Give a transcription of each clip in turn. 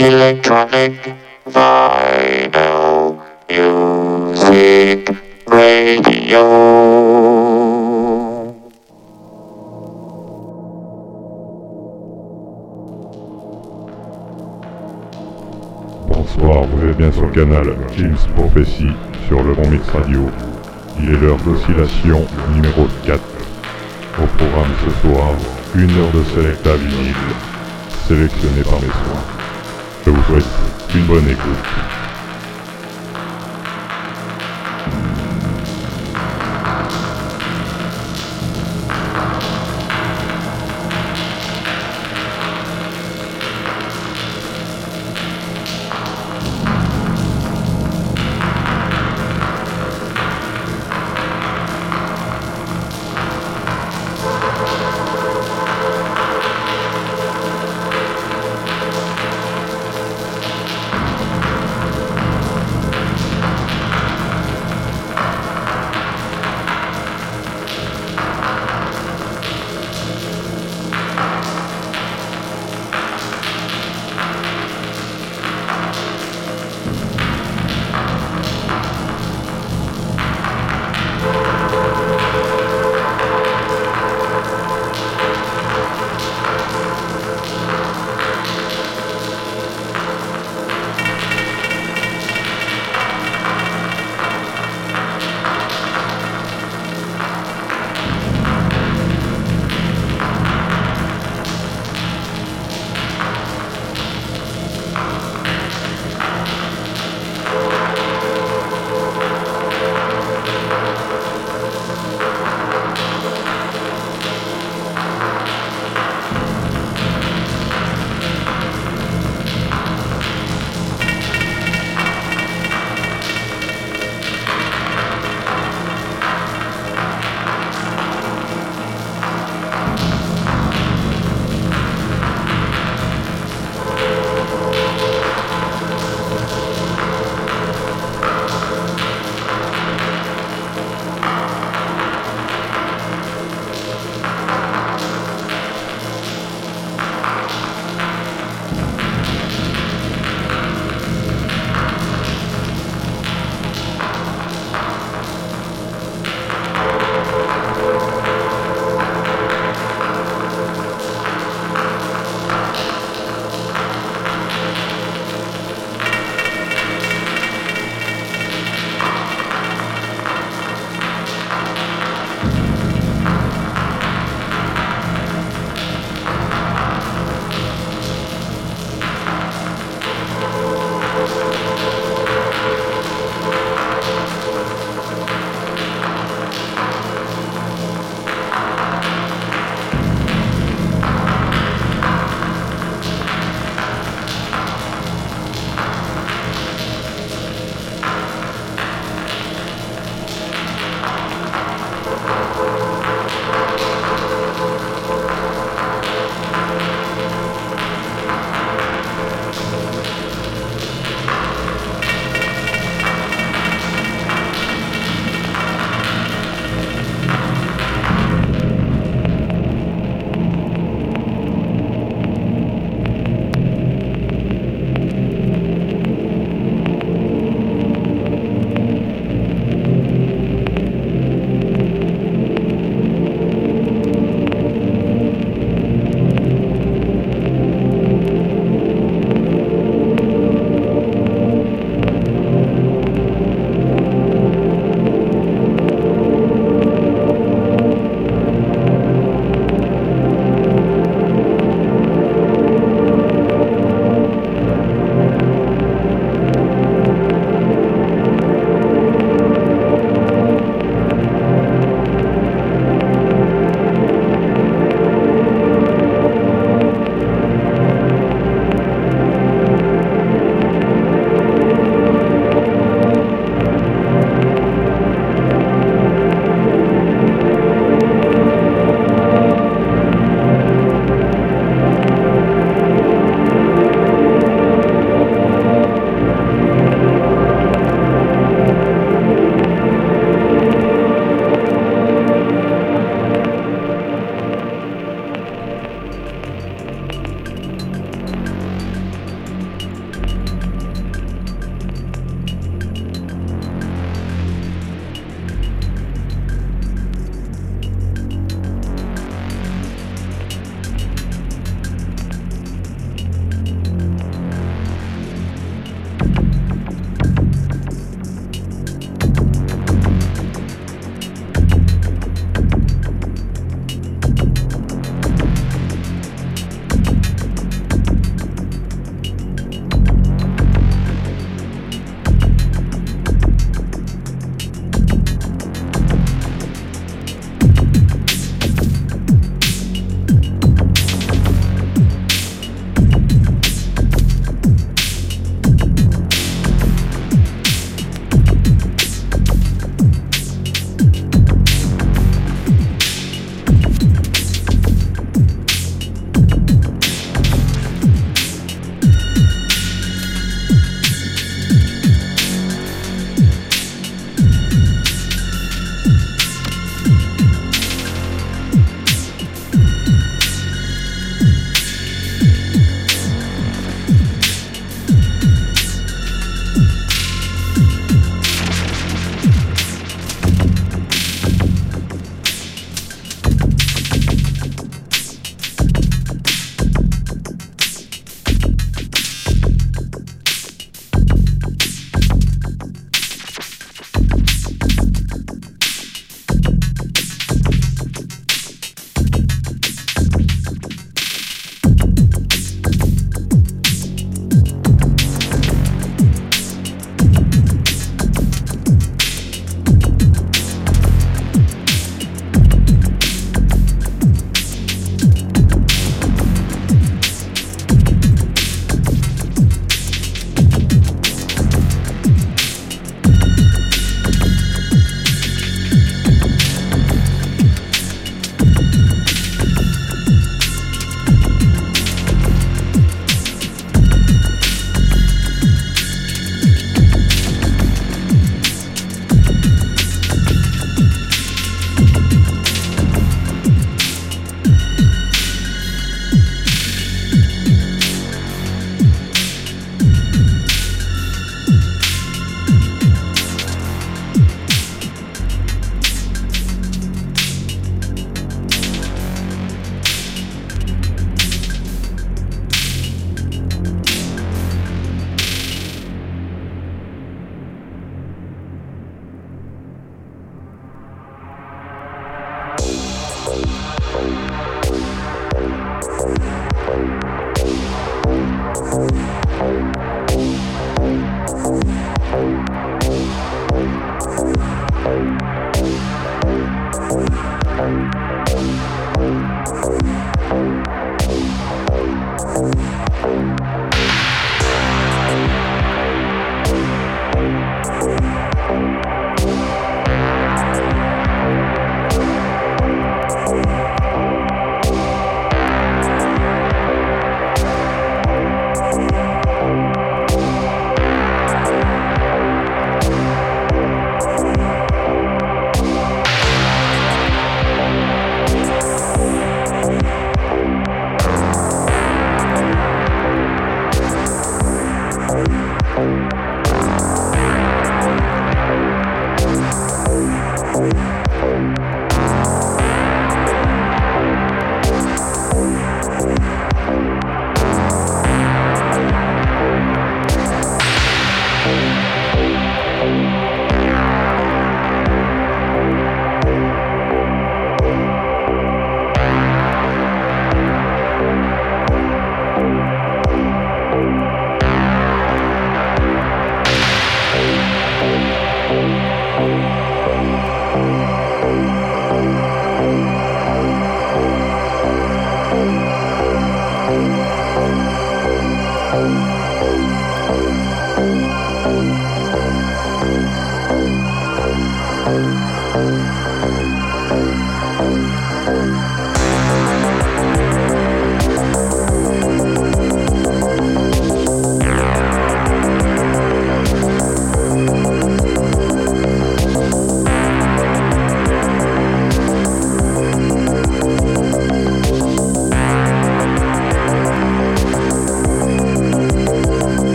Electronic Vinyl Music Radio. Bonsoir, vous êtes bien sur le canal Jim's Prophecy sur le Bon Mix Radio. Il est l'heure d'oscillation numéro 4. Au programme ce soir, une heure de Selecta vinyle, sélectionné par mes soins. Je vous souhaite une bonne écoute.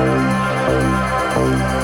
Música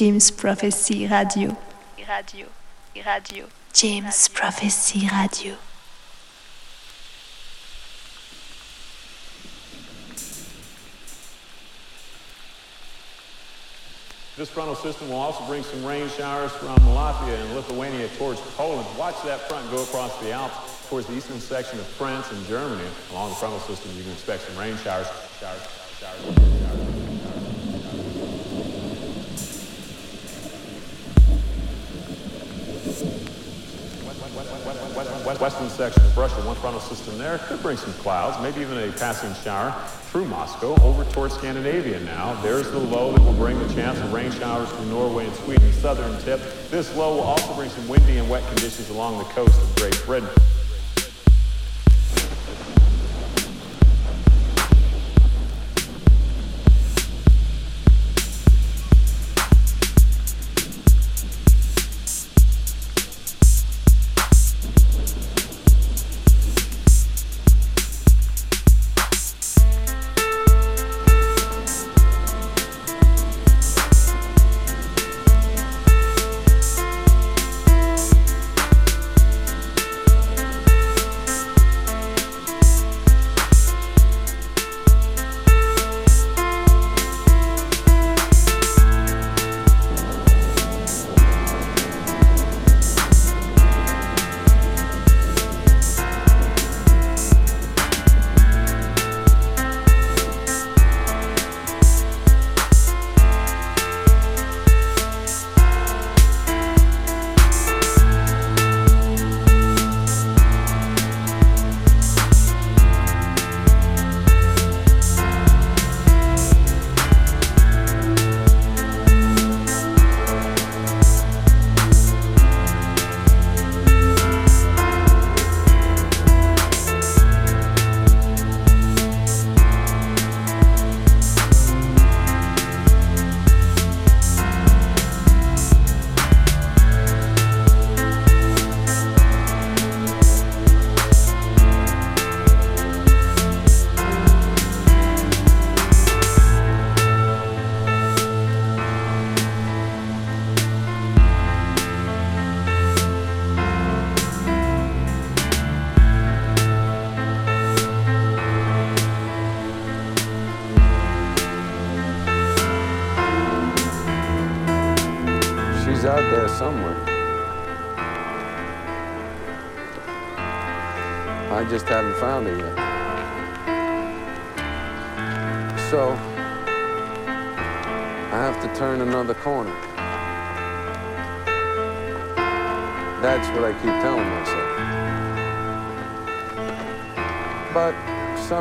James Prophecy Radio. Radio. Radio. James Prophecy Radio. This frontal system will also bring some rain showers from Latvia and Lithuania towards Poland. Watch that front go across the Alps towards the eastern section of France and Germany. Along the frontal system, you can expect some rain showers. showers, showers, showers. Western section of Russia, one frontal system there could bring some clouds, maybe even a passing shower through Moscow over towards Scandinavia now. There's the low that will bring the chance of rain showers from Norway and Sweden, southern tip. This low will also bring some windy and wet conditions along the coast of Great Britain.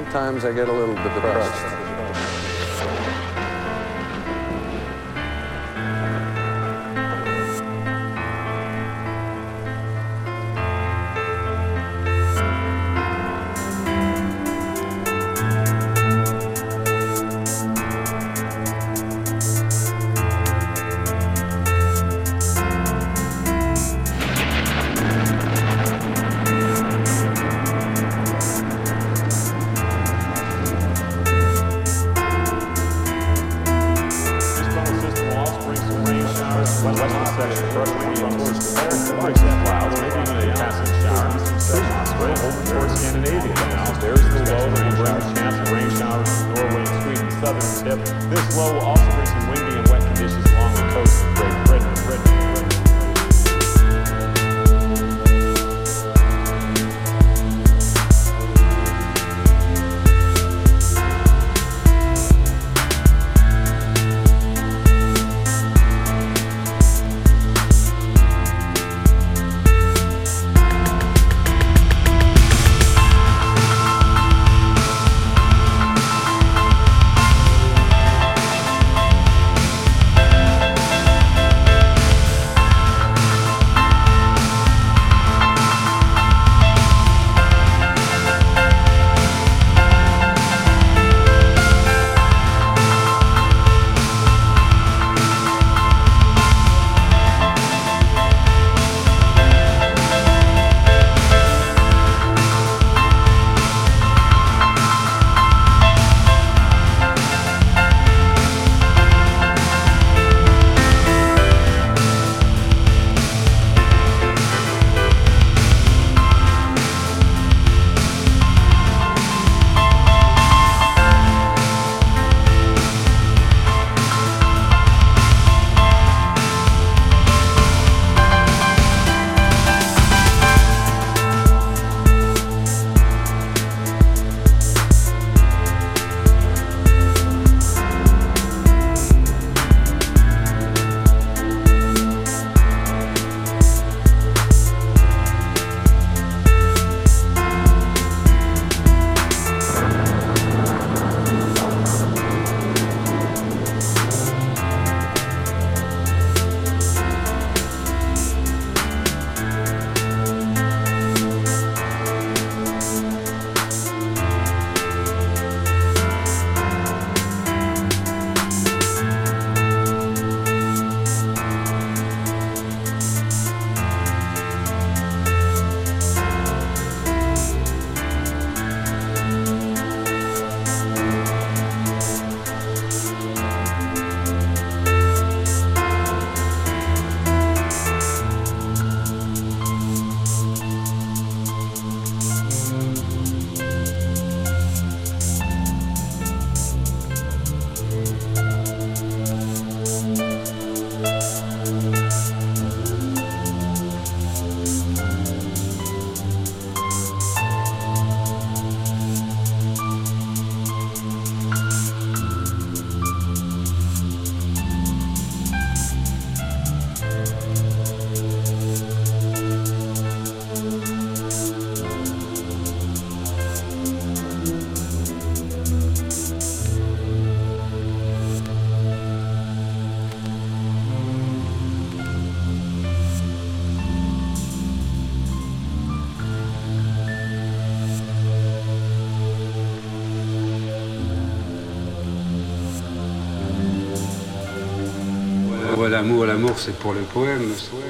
Sometimes I get a little bit depressed. L'amour, l'amour c'est pour le poème. Fin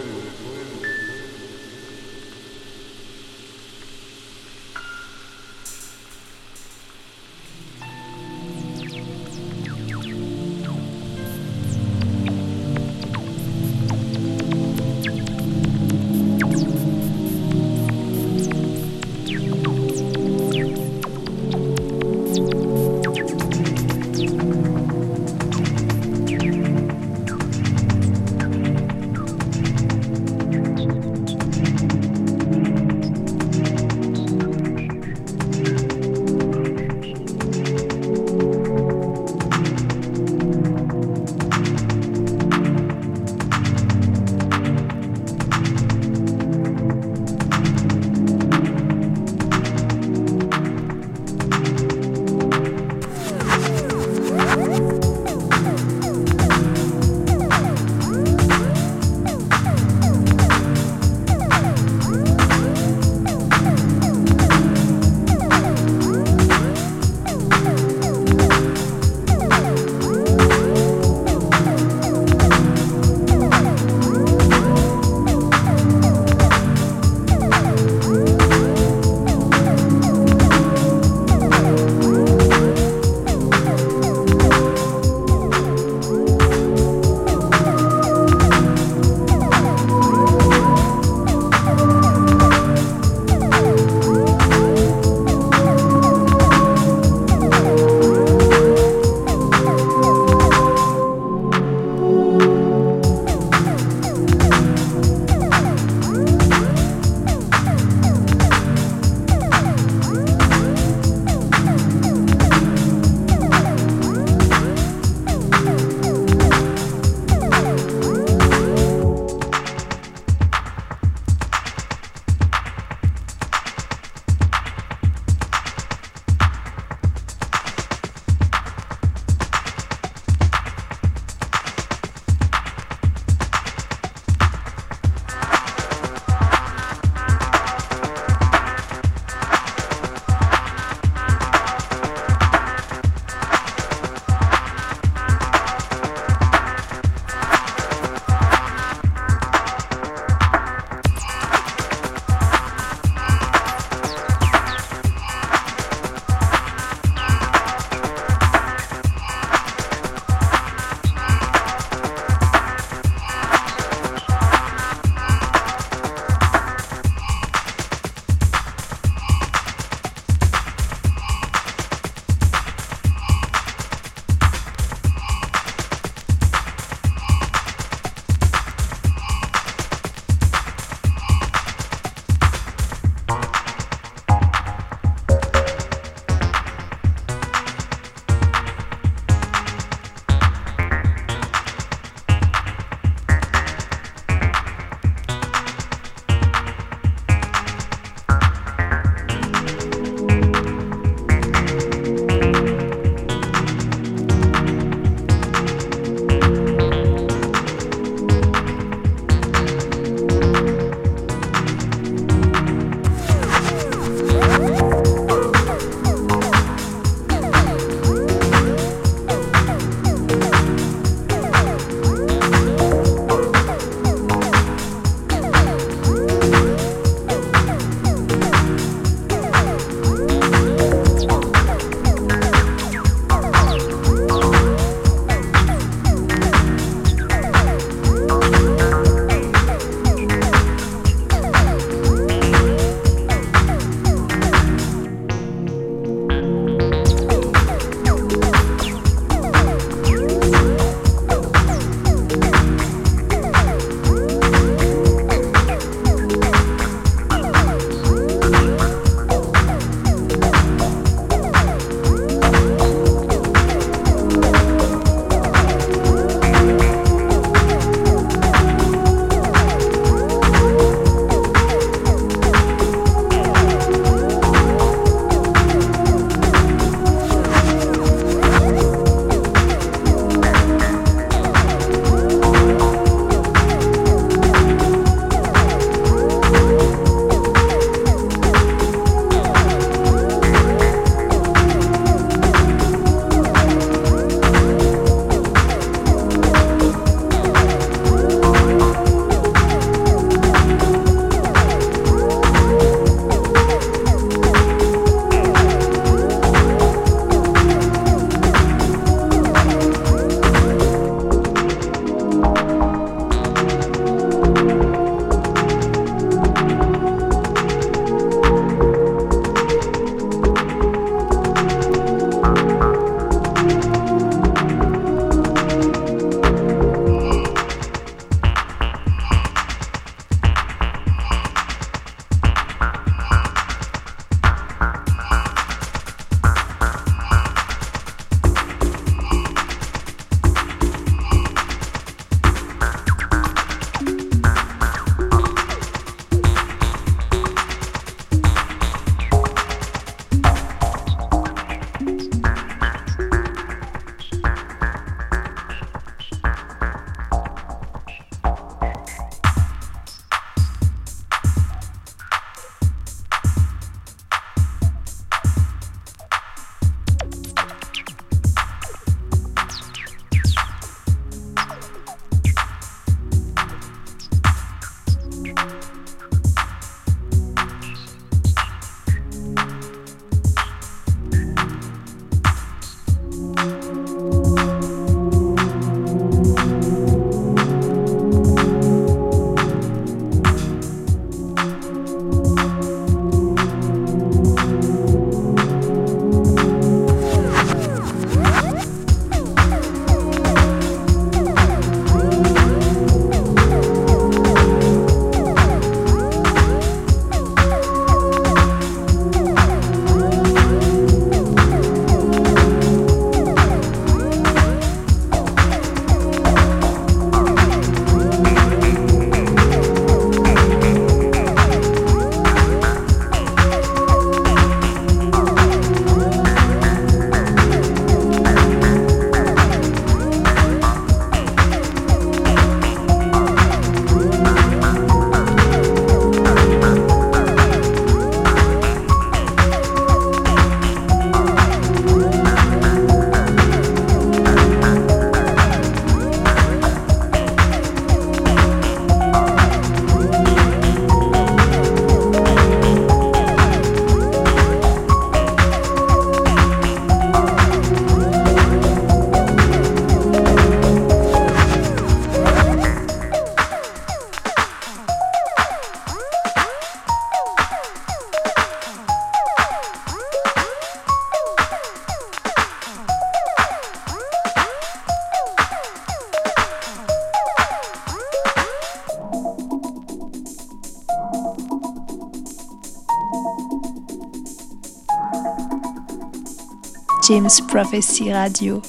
James Prophecy Radio.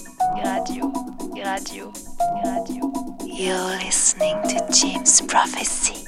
Radio, radio, radio. You're listening to James Prophecy.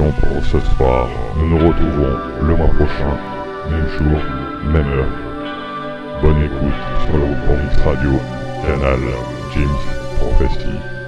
Pour ce soir. Nous nous retrouvons le mois prochain, même jour, même heure. Bonne écoute sur le Mix Radio, canal James Prophecy.